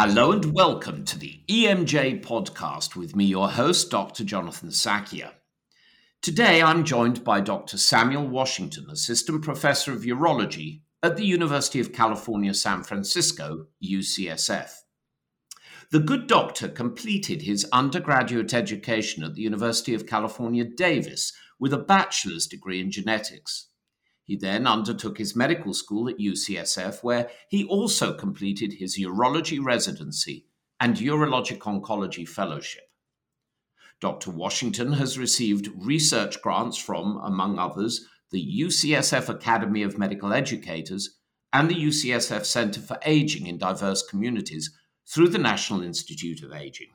Hello and welcome to the EMJ podcast with me, your host, Dr. Jonathan Sackier. Today I'm joined by Dr. Samuel Washington, Assistant Professor of Urology at the University of California, San Francisco, UCSF. The good doctor completed his undergraduate education at the University of California, Davis with a bachelor's degree in genetics. He then undertook his medical school at UCSF, where he also completed his urology residency and urologic oncology fellowship. Dr. Washington has received research grants from, among others, the UCSF Academy of Medical Educators and the UCSF Center for Aging in Diverse Communities through the National Institute of Aging.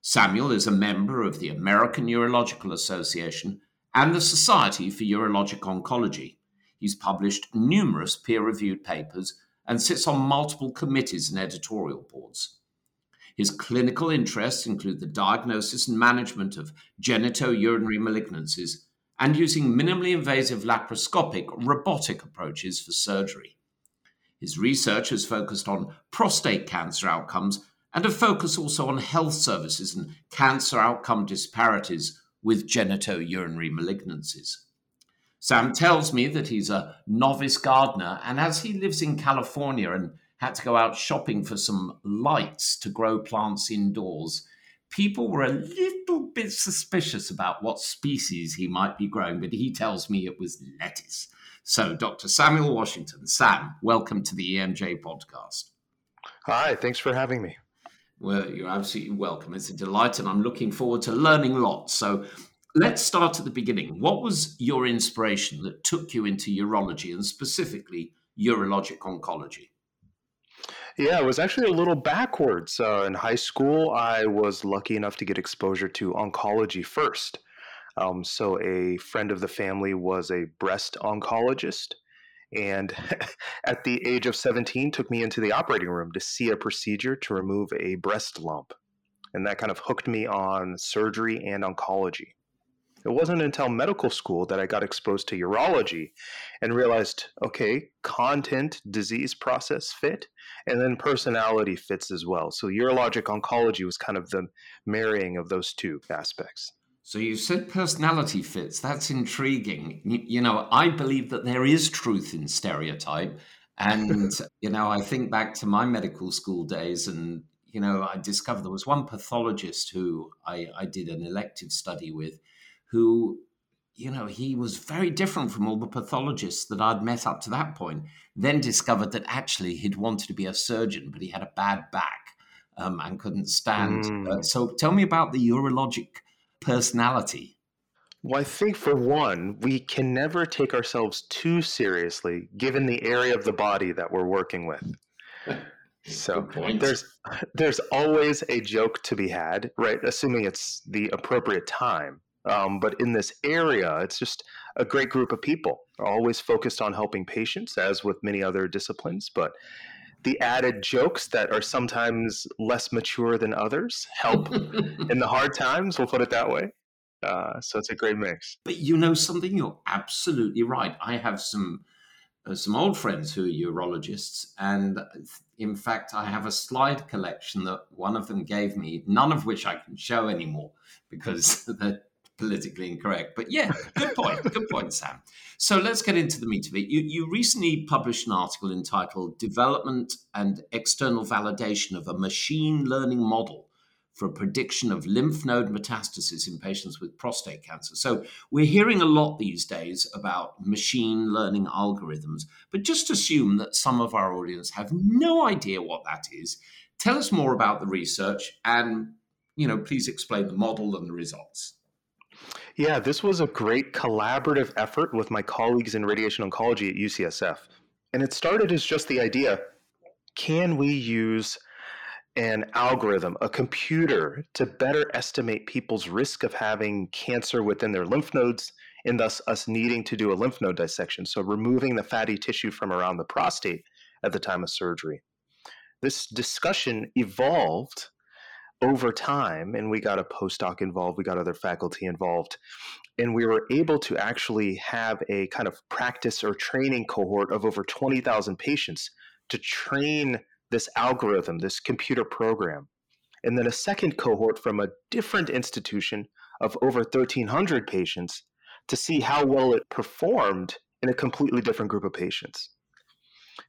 Samuel is a member of the American Urological Association and the Society for Urologic Oncology. He's published numerous peer reviewed papers and sits on multiple committees and editorial boards. His clinical interests include the diagnosis and management of genitourinary malignancies and using minimally invasive laparoscopic robotic approaches for surgery. His research has focused on prostate cancer outcomes and a focus also on health services and cancer outcome disparities with genitourinary malignancies. Sam tells me that he's a novice gardener, and as he lives in California and had to go out shopping for some lights to grow plants indoors, people were a little bit suspicious about what species he might be growing, but he tells me it was lettuce. So, Dr. Samuel Washington, Sam, welcome to the EMJ podcast. Hi, thanks for having me. Well, you're absolutely welcome. It's a delight, and I'm looking forward to learning lots. So, let's start at the beginning. What was your inspiration that took you into urology and specifically urologic oncology? Yeah, it was actually a little backwards. Uh, in high school, I was lucky enough to get exposure to oncology first. Um, so, a friend of the family was a breast oncologist and at the age of 17 took me into the operating room to see a procedure to remove a breast lump. And that kind of hooked me on surgery and oncology. It wasn't until medical school that i got exposed to urology and realized okay content disease process fit and then personality fits as well. So urologic oncology was kind of the marrying of those two aspects so you said personality fits. That's intriguing. You, know, I believe that there is truth in stereotype. And, you know, I think back to my medical school days and, you know, I discovered there was one pathologist who I, I did an elective study with who, you know, he was very different from all the pathologists that I'd met up to that point. Then discovered that actually he'd wanted to be a surgeon, but he had a bad back um, and couldn't stand. Mm. Uh, so tell me about the urologic personality? Well, I think for one, we can never take ourselves too seriously given the area of the body that we're working with. So there's there's always a joke to be had, right? Assuming it's the appropriate time. Um, but in this area, it's just a great group of people. Always focused on helping patients, as with many other disciplines. But the added jokes that are sometimes less mature than others help in the hard times. We'll put it that way. Uh, so it's a great mix. But you know something, you're absolutely right. I have some uh, some old friends who are urologists, and in fact, I have a slide collection that one of them gave me, none of which I can show anymore because they're politically incorrect. But yeah, good point. good point, Sam. So let's get into the meat of it. You, you recently published an article entitled Development and External Validation of a Machine Learning Model for prediction of lymph node metastasis in patients with prostate cancer. So we're hearing a lot these days about machine learning algorithms, but just assume that some of our audience have no idea what that is. Tell us more about the research and, you know, please explain the model and the results. Yeah, this was a great collaborative effort with my colleagues in radiation oncology at UCSF. And it started as just the idea can we use an algorithm, a computer, to better estimate people's risk of having cancer within their lymph nodes, and thus us needing to do a lymph node dissection? So, removing the fatty tissue from around the prostate at the time of surgery. This discussion evolved over time, and we got a postdoc involved, we got other faculty involved, and we were able to actually have a kind of practice or training cohort of over 20,000 patients to train this algorithm, this computer program. And then a second cohort from a different institution of over 1,300 patients to see how well it performed in a completely different group of patients.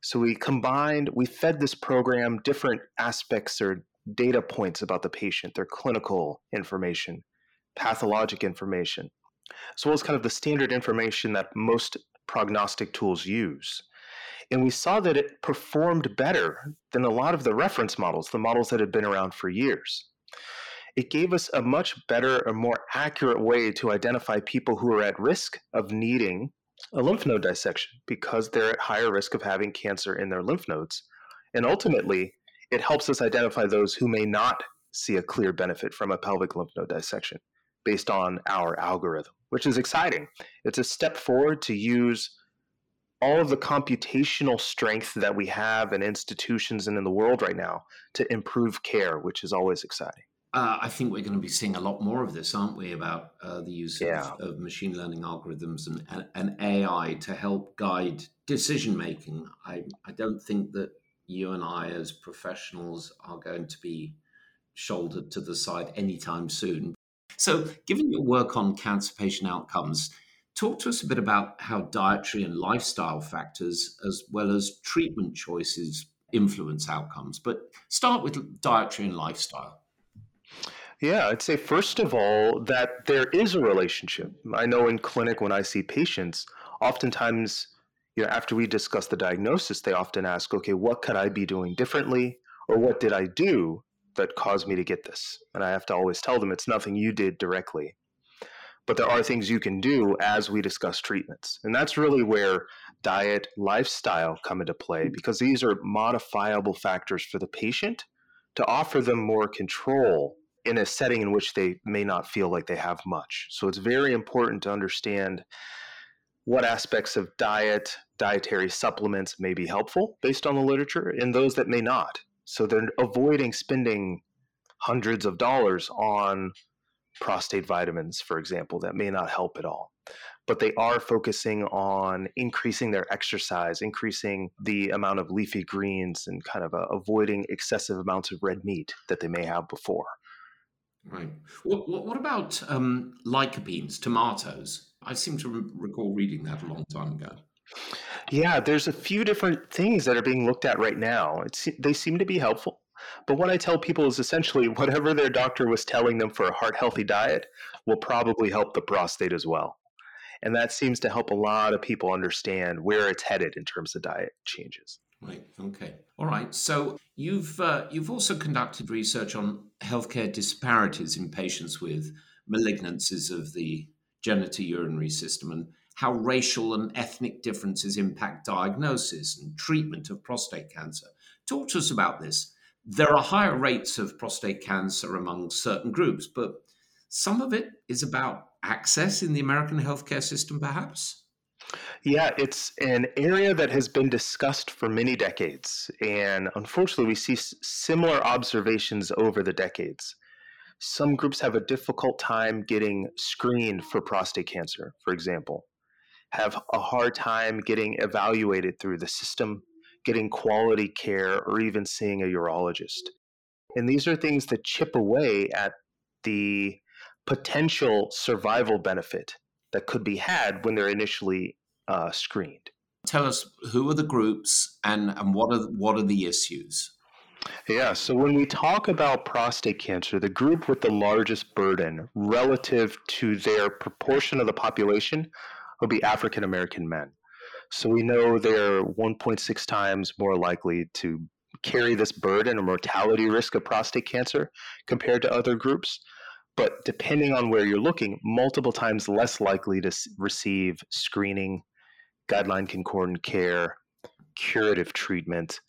So we combined, we fed this program different aspects or data points about the patient, their clinical information, pathologic information, as well as kind of the standard information that most prognostic tools use. And we saw that it performed better than a lot of the reference models, the models that had been around for years. It gave us a much better, a more accurate way to identify people who are at risk of needing a lymph node dissection because they're at higher risk of having cancer in their lymph nodes. And ultimately, it helps us identify those who may not see a clear benefit from a pelvic lymph node dissection based on our algorithm, which is exciting. It's a step forward to use all of the computational strength that we have in institutions and in the world right now to improve care, which is always exciting. Uh, I think we're going to be seeing a lot more of this, aren't we, about uh, the use yeah. of, of, machine learning algorithms and, and, and, AI to help guide decision making. I, I don't think that you and I, as professionals, are going to be shouldered to the side anytime soon. So, given your work on cancer patient outcomes, talk to us a bit about how dietary and lifestyle factors, as well as treatment choices, influence outcomes. But start with dietary and lifestyle. Yeah, I'd say first of all that there is a relationship. I know in clinic when I see patients, oftentimes, you know, after we discuss the diagnosis, they often ask, okay, what could I be doing differently? Or what did I do that caused me to get this? And I have to always tell them it's nothing you did directly. But there are things you can do as we discuss treatments. And that's really where diet, lifestyle come into play mm. because these are modifiable factors for the patient to offer them more control in a setting in which they may not feel like they have much. So it's very important to understand what aspects of diet, dietary supplements may be helpful based on the literature, and those that may not. So they're avoiding spending hundreds of dollars on prostate vitamins, for example, that may not help at all. But they are focusing on increasing their exercise, increasing the amount of leafy greens, and kind of uh, avoiding excessive amounts of red meat that they may have before. Right. What, what about um, lycopenes, tomatoes? I seem to re- recall reading that a long time ago. Yeah, there's a few different things that are being looked at right now. It's, they seem to be helpful. But what I tell people is essentially whatever their doctor was telling them for a heart healthy diet will probably help the prostate as well. And that seems to help a lot of people understand where it's headed in terms of diet changes. Right. Okay. All right. So you've uh, you've also conducted research on healthcare disparities in patients with malignancies of the genitourinary system and how racial and ethnic differences impact diagnosis and treatment of prostate cancer. Talk to us about this. There are higher rates of prostate cancer among certain groups, but some of it is about access in the American healthcare system, perhaps. Yeah, it's an area that has been discussed for many decades. And unfortunately, we see similar observations over the decades. Some groups have a difficult time getting screened for prostate cancer, for example, have a hard time getting evaluated through the system, getting quality care, or even seeing a urologist. And these are things that chip away at the potential survival benefit that could be had when they're initially uh, screened. Tell us who are the groups and, and what are what are the issues? Yeah, so when we talk about prostate cancer, the group with the largest burden relative to their proportion of the population will be African American men. So we know they're 1.6 times more likely to carry this burden or mortality risk of prostate cancer compared to other groups but depending on where you're looking, multiple times less likely to receive screening, guideline concordant care, curative treatment.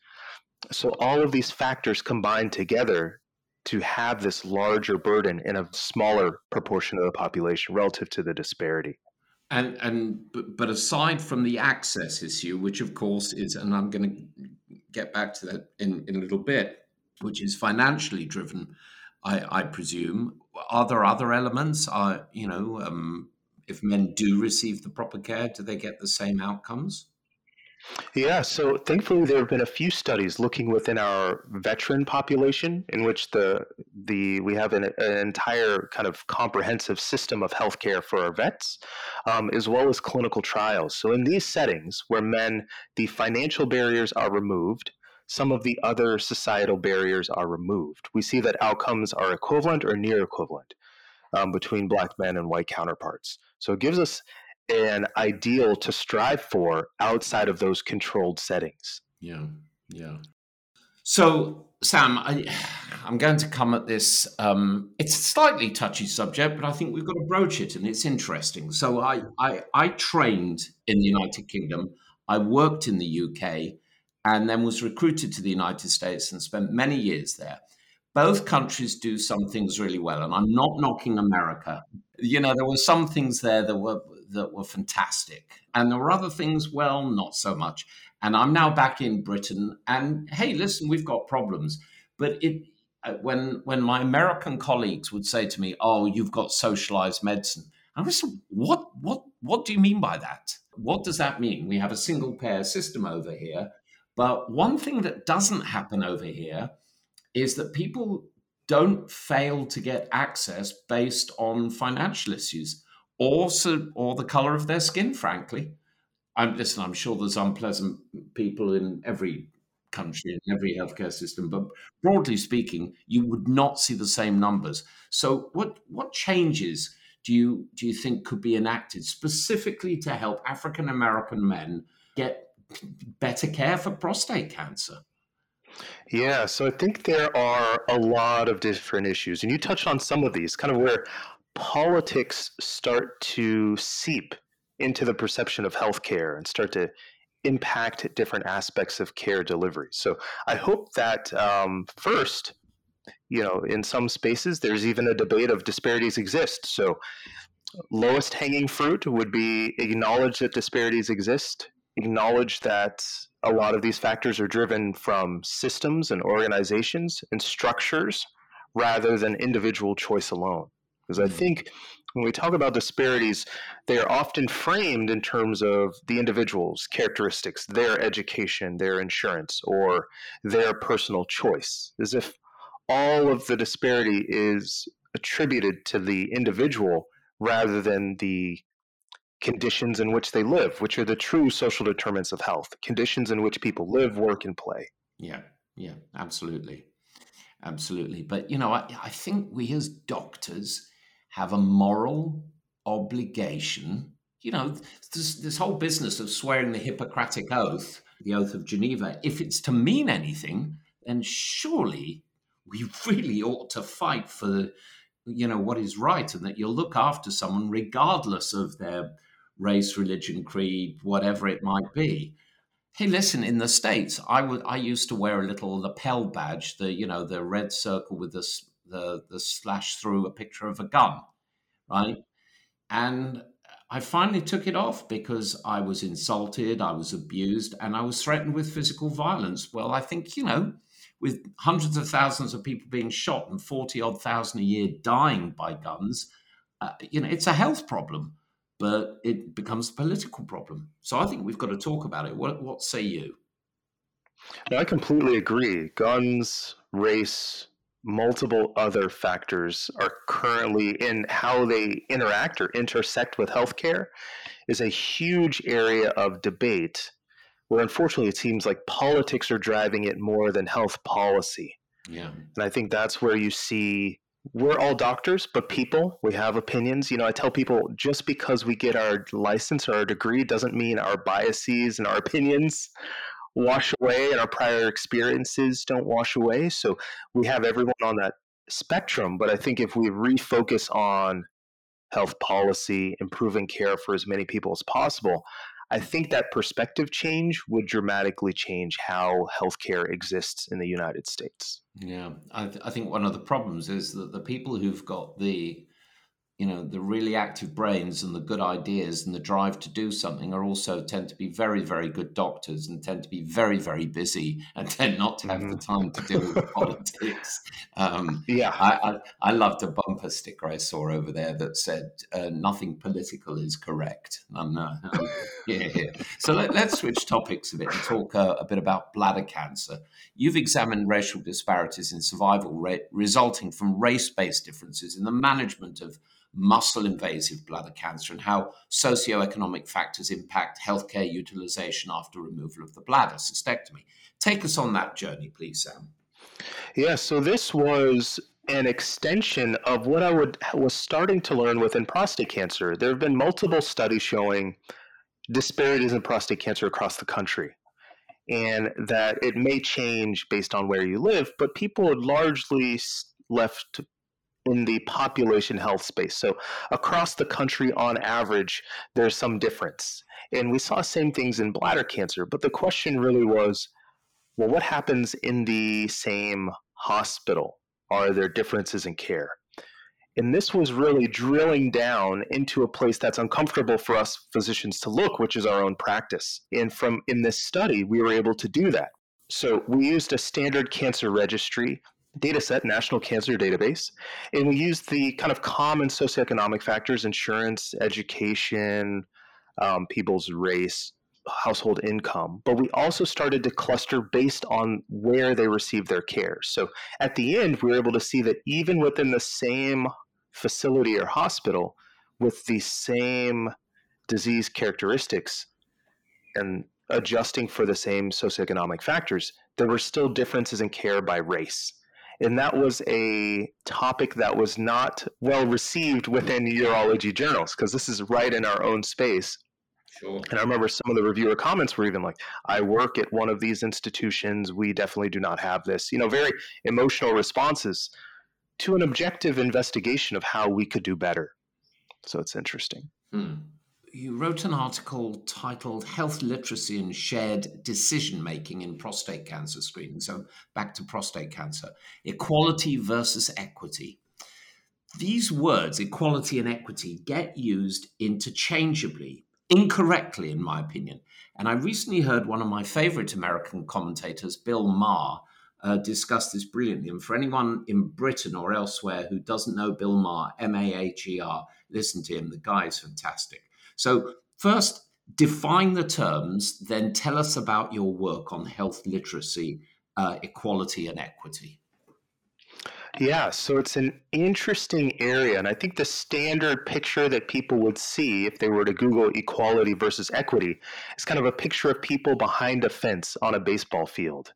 So, all of these factors combine together to have this larger burden in a smaller proportion of the population relative to the disparity. And and but, aside from the access issue, which of course is, and I'm going to get back to that in, in a little bit, which is financially driven, I, I presume. Are there other elements? Are you know, um, if men do receive the proper care, do they get the same outcomes? Yeah, so thankfully there have been a few studies looking within our veteran population in which the the we have an, an entire kind of comprehensive system of healthcare for our vets, um, as well as clinical trials. So in these settings where men the financial barriers are removed, some of the other societal barriers are removed. We see that outcomes are equivalent or near equivalent um, between black men and white counterparts. So it gives us an ideal to strive for outside of those controlled settings. Yeah, yeah. So, Sam, I, am going to come at this. Um, it's a slightly touchy subject, but I think we've got to broach it, and it's interesting. So, I, I, I trained in the United Kingdom. I worked in the UK, and then was recruited to the United States and spent many years there. Both countries do some things really well, and I'm not knocking America. You know, there were some things there that were that were fantastic. And there were other things, well, not so much. And I'm now back in Britain. And hey, listen, we've got problems. But it, uh, when when my American colleagues would say to me, "Oh, you've got socialized medicine," I was, "What? What? What do you mean by that? What does that mean? We have a single payer system over here, but one thing that doesn't happen over here is that people don't fail to get access based on financial issues or or the color of their skin. Frankly, I'm listen. I'm sure there's unpleasant people in every country in every healthcare system, but broadly speaking, you would not see the same numbers. So, what what changes do you do you think could be enacted specifically to help African American men get better care for prostate cancer? Yeah, so I think there are a lot of different issues, and you touched on some of these, kind of where politics start to seep into the perception of healthcare and start to impact different aspects of care delivery. So I hope that um, first, you know, in some spaces, there's even a debate of disparities exist. So lowest hanging fruit would be acknowledge that disparities exist, acknowledge that a lot of these factors are driven from systems and organizations and structures rather than individual choice alone. Because I think when we talk about disparities, they are often framed in terms of the individual's characteristics, their education, their insurance, or their personal choice, as if all of the disparity is attributed to the individual rather than the conditions in which they live, which are the true social determinants of health, conditions in which people live, work, and play. Yeah, yeah, absolutely. Absolutely. But, you know, I, I think we as doctors, have a moral obligation. You know, this, this whole business of swearing the Hippocratic Oath, the Oath of Geneva, if it's to mean anything, then surely we really ought to fight for, you know, what is right and that you'll look after someone regardless of their race, religion, creed, whatever it might be. Hey, listen, in the States, I would I used to wear a little lapel badge, the you know, the red circle with the the the slash through a picture of a gun, right? And I finally took it off because I was insulted, I was abused, and I was threatened with physical violence. Well, I think, you know, with hundreds of thousands of people being shot and 40 odd thousand a year dying by guns, uh, you know, it's a health problem, but it becomes a political problem. So I think we've got to talk about it. What, what say you? I completely agree. Guns, race, multiple other factors are currently in how they interact or intersect with healthcare is a huge area of debate where unfortunately it seems like politics are driving it more than health policy. Yeah. And I think that's where you see we're all doctors, but people, we have opinions. You know, I tell people just because we get our license or our degree doesn't mean our biases and our opinions wash away and our prior experiences don't wash away. So we have everyone on that spectrum. But I think if we refocus on health policy, improving care for as many people as possible, I think that perspective change would dramatically change how healthcare exists in the United States. Yeah, I, th- I think one of the problems is that the people who've got the you know the really active brains and the good ideas and the drive to do something are also tend to be very very good doctors and tend to be very very busy and tend not to have mm-hmm. the time to deal with politics. Um, yeah. I, I, I, loved a bumper sticker i saw over there that said uh, nothing political is correct. Uh, um, yeah, yeah, so let, us switch topics a bit and talk uh, a bit about bladder cancer. You've examined racial disparities in survival rate resulting from race-based differences in the management of muscle invasive bladder cancer and how socioeconomic factors impact healthcare utilization after removal of the bladder cystectomy. Take us on that journey, please, Sam. Yeah, so this was an extension of what I would was starting to learn within prostate cancer. There have been multiple studies showing disparities in prostate cancer across the country and that it may change based on where you live, but people are largely left in the population health space. So across the country, on average, there's some difference. And we saw same things in bladder cancer, but the question really was, well, what happens in the same hospital? Are there differences in care? And this was really drilling down into a place that's uncomfortable for us physicians to look, which is our own practice. And from in this study, we were able to do that. So we used a standard cancer registry dataset, National Cancer Database, and we used the kind of common socioeconomic factors insurance, education, um, people's race, household income. But we also started to cluster based on where they received their care. So at the end, we were able to see that even within the same facility or hospital with the same disease characteristics and adjusting for the same socioeconomic factors, there were still differences in care by race and that was a topic that was not well received within urology journals because this is right in our own space. Sure. And I remember some of the reviewer comments were even like, I work at one of these institutions. We definitely do not have this. You know, very emotional responses to an objective investigation of how we could do better. So it's interesting. Hmm you wrote an article titled Health Literacy and Shared Decision Making in Prostate Cancer Screening. So, back to prostate cancer equality versus equity. These words, equality and equity, get used interchangeably, incorrectly, in my opinion. And I recently heard one of my favorite American commentators, Bill Maher, uh, discuss this brilliantly. And for anyone in Britain or elsewhere who doesn't know Bill Maher, M A H E R, listen to him. The guy is fantastic. So, first, define the terms, then tell us about your work on health literacy, uh, equality, and equity. Yeah, so it's an interesting area. And I think the standard picture that people would see if they were to Google equality versus equity is kind of a picture of people behind a fence on a baseball field.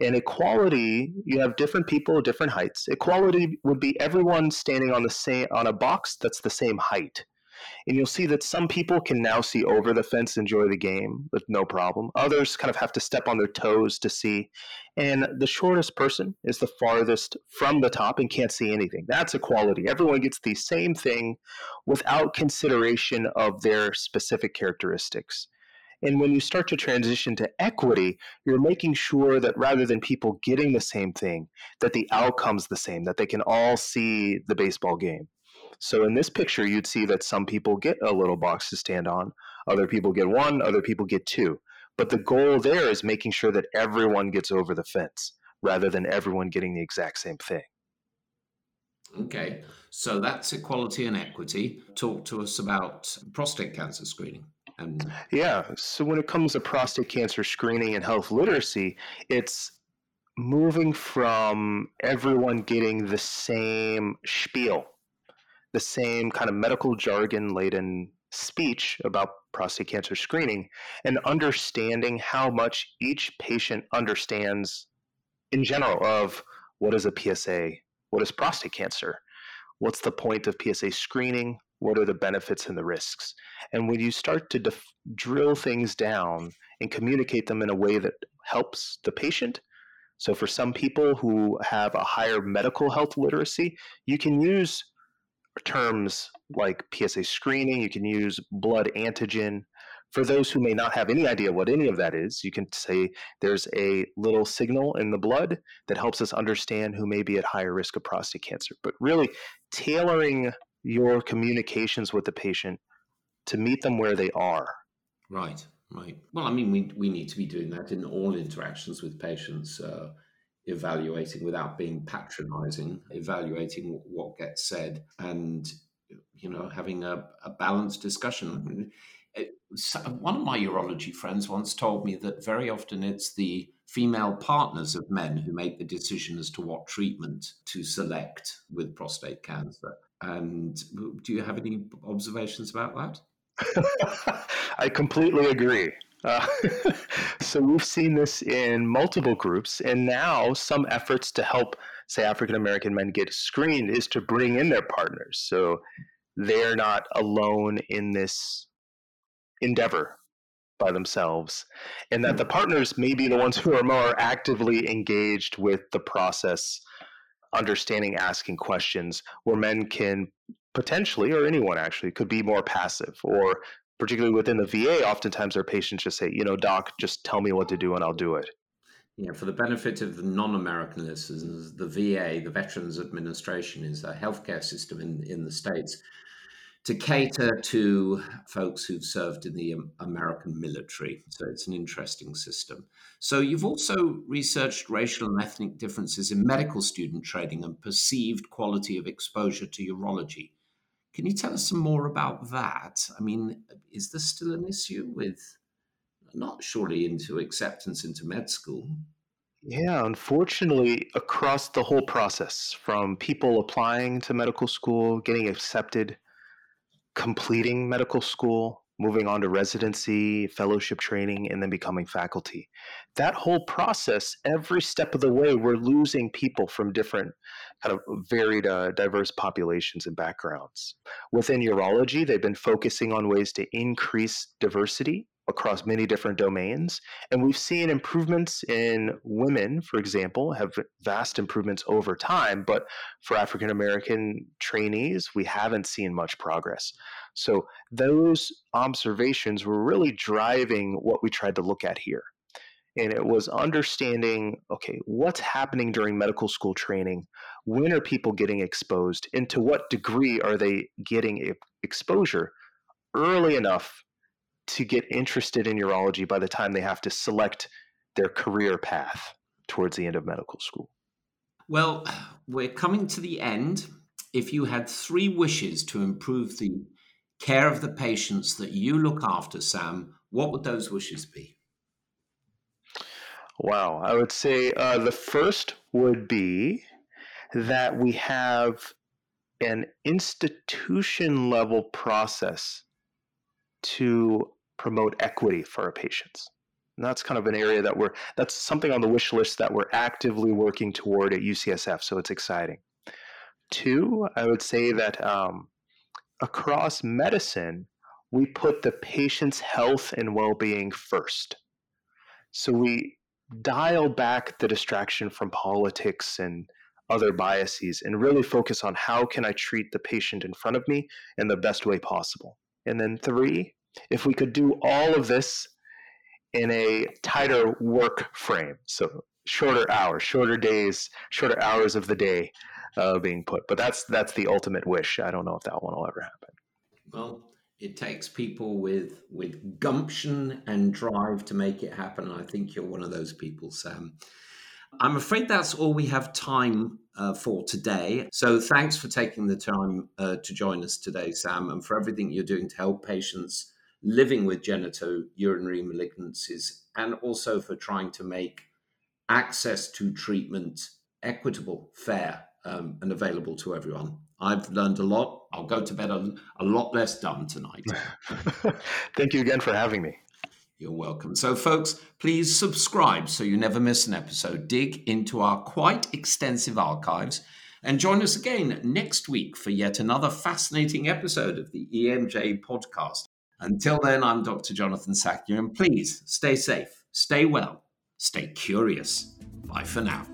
In equality, you have different people different heights. Equality would be everyone standing on the same on a box that's the same height. And you'll see that some people can now see over the fence, enjoy the game with no problem. Others kind of have to step on their toes to see. And the shortest person is the farthest from the top and can't see anything. That's equality. Everyone gets the same thing without consideration of their specific characteristics. And when you start to transition to equity, you're making sure that rather than people getting the same thing, that the outcome's the same, that they can all see the baseball game. So in this picture, you'd see that some people get a little box to stand on, other people get one, other people get two. But the goal there is making sure that everyone gets over the fence rather than everyone getting the exact same thing. Okay, so that's equality and equity. Talk to us about prostate cancer screening. And yeah, so when it comes to prostate cancer screening and health literacy, it's moving from everyone getting the same spiel the same kind of medical jargon laden speech about prostate cancer screening and understanding how much each patient understands in general of what is a PSA, what is prostate cancer, what's the point of PSA screening, what are the benefits and the risks. And when you start to def- drill things down and communicate them in a way that helps the patient, so for some people who have a higher medical health literacy, you can use terms like PSA screening, you can use blood antigen. For those who may not have any idea what any of that is, you can say there's a little signal in the blood that helps us understand who may be at higher risk of prostate cancer. But really, tailoring your communications with the patient to meet them where they are. Right, right. Well, I mean, we, we need to be doing that in all interactions with patients, uh, evaluating without being patronizing, evaluating what gets said, and, you know, having a, a balanced discussion. One of my urology friends once told me that very often it's the female partners of men who make the decision as to what treatment to select with prostate cancer. And do you have any observations about that? I completely agree. Uh, so we've seen this in multiple groups, and now some efforts to help, say, African American men get screened is to bring in their partners, so they're not alone in this endeavor by themselves, and that the partners may be the ones who are more actively engaged with the process, understanding, asking questions, where men can potentially, or anyone actually, could be more passive, or particularly within the VA, oftentimes our patients just say, you know, doc, just tell me what to do and I'll do it. Yeah, for the benefit of the non-American listeners, the VA, the Veterans Administration, is a healthcare system in, in the States to cater to folks who've served in the American military. So it's an interesting system. So you've also researched racial and ethnic differences in medical student training and perceived quality of exposure to urology. Can you tell us some more about that? I mean, is this still an issue with not surely into acceptance into med school? Yeah, unfortunately, across the whole process, from people applying to medical school, getting accepted, completing medical school, moving on to residency, fellowship training, and then becoming faculty. That whole process, every step of the way, we're losing people from different kind of varied, uh, diverse populations and backgrounds. Within urology, they've been focusing on ways to increase diversity across many different domains. And we've seen improvements in women, for example, have vast improvements over time. But for African American trainees, we haven't seen much progress. So those observations were really driving what we tried to look at here. And it was understanding okay, what's happening during medical school training? When are people getting exposed? And to what degree are they getting exposure early enough to get interested in urology by the time they have to select their career path towards the end of medical school? Well, we're coming to the end. If you had three wishes to improve the care of the patients that you look after, Sam, what would those wishes be? Wow, I would say uh, the first would be that we have an institution level process to promote equity for our patients. And that's kind of an area that we're, that's something on the wish list that we're actively working toward at UCSF. So it's exciting. Two, I would say that um, across medicine, we put the patient's health and well being first. So we dial back the distraction from politics and other biases and really focus on how can I treat the patient in front of me in the best way possible. And then three, if we could do all of this in a tighter work frame, so shorter hours, shorter days, shorter hours of the day uh, being put. But that's that's the ultimate wish. I don't know if that one will ever happen. Well, it takes people with with gumption and drive to make it happen. and I think you're one of those people, Sam. I'm afraid that's all we have time uh, for today. So thanks for taking the time uh, to join us today, Sam, and for everything you're doing to help patients living with genitourinary malignancies and also for trying to make access to treatment equitable, fair, um, and available to everyone. I've learned a lot. I'll go to bed a, a lot less dumb tonight. Thank you again for having me. You're welcome. So, folks, please subscribe so you never miss an episode. Dig into our quite extensive archives and join us again next week for yet another fascinating episode of the EMJ podcast. Until then, I'm Dr. Jonathan Sackier, and please stay safe, stay well, stay curious. Bye for now.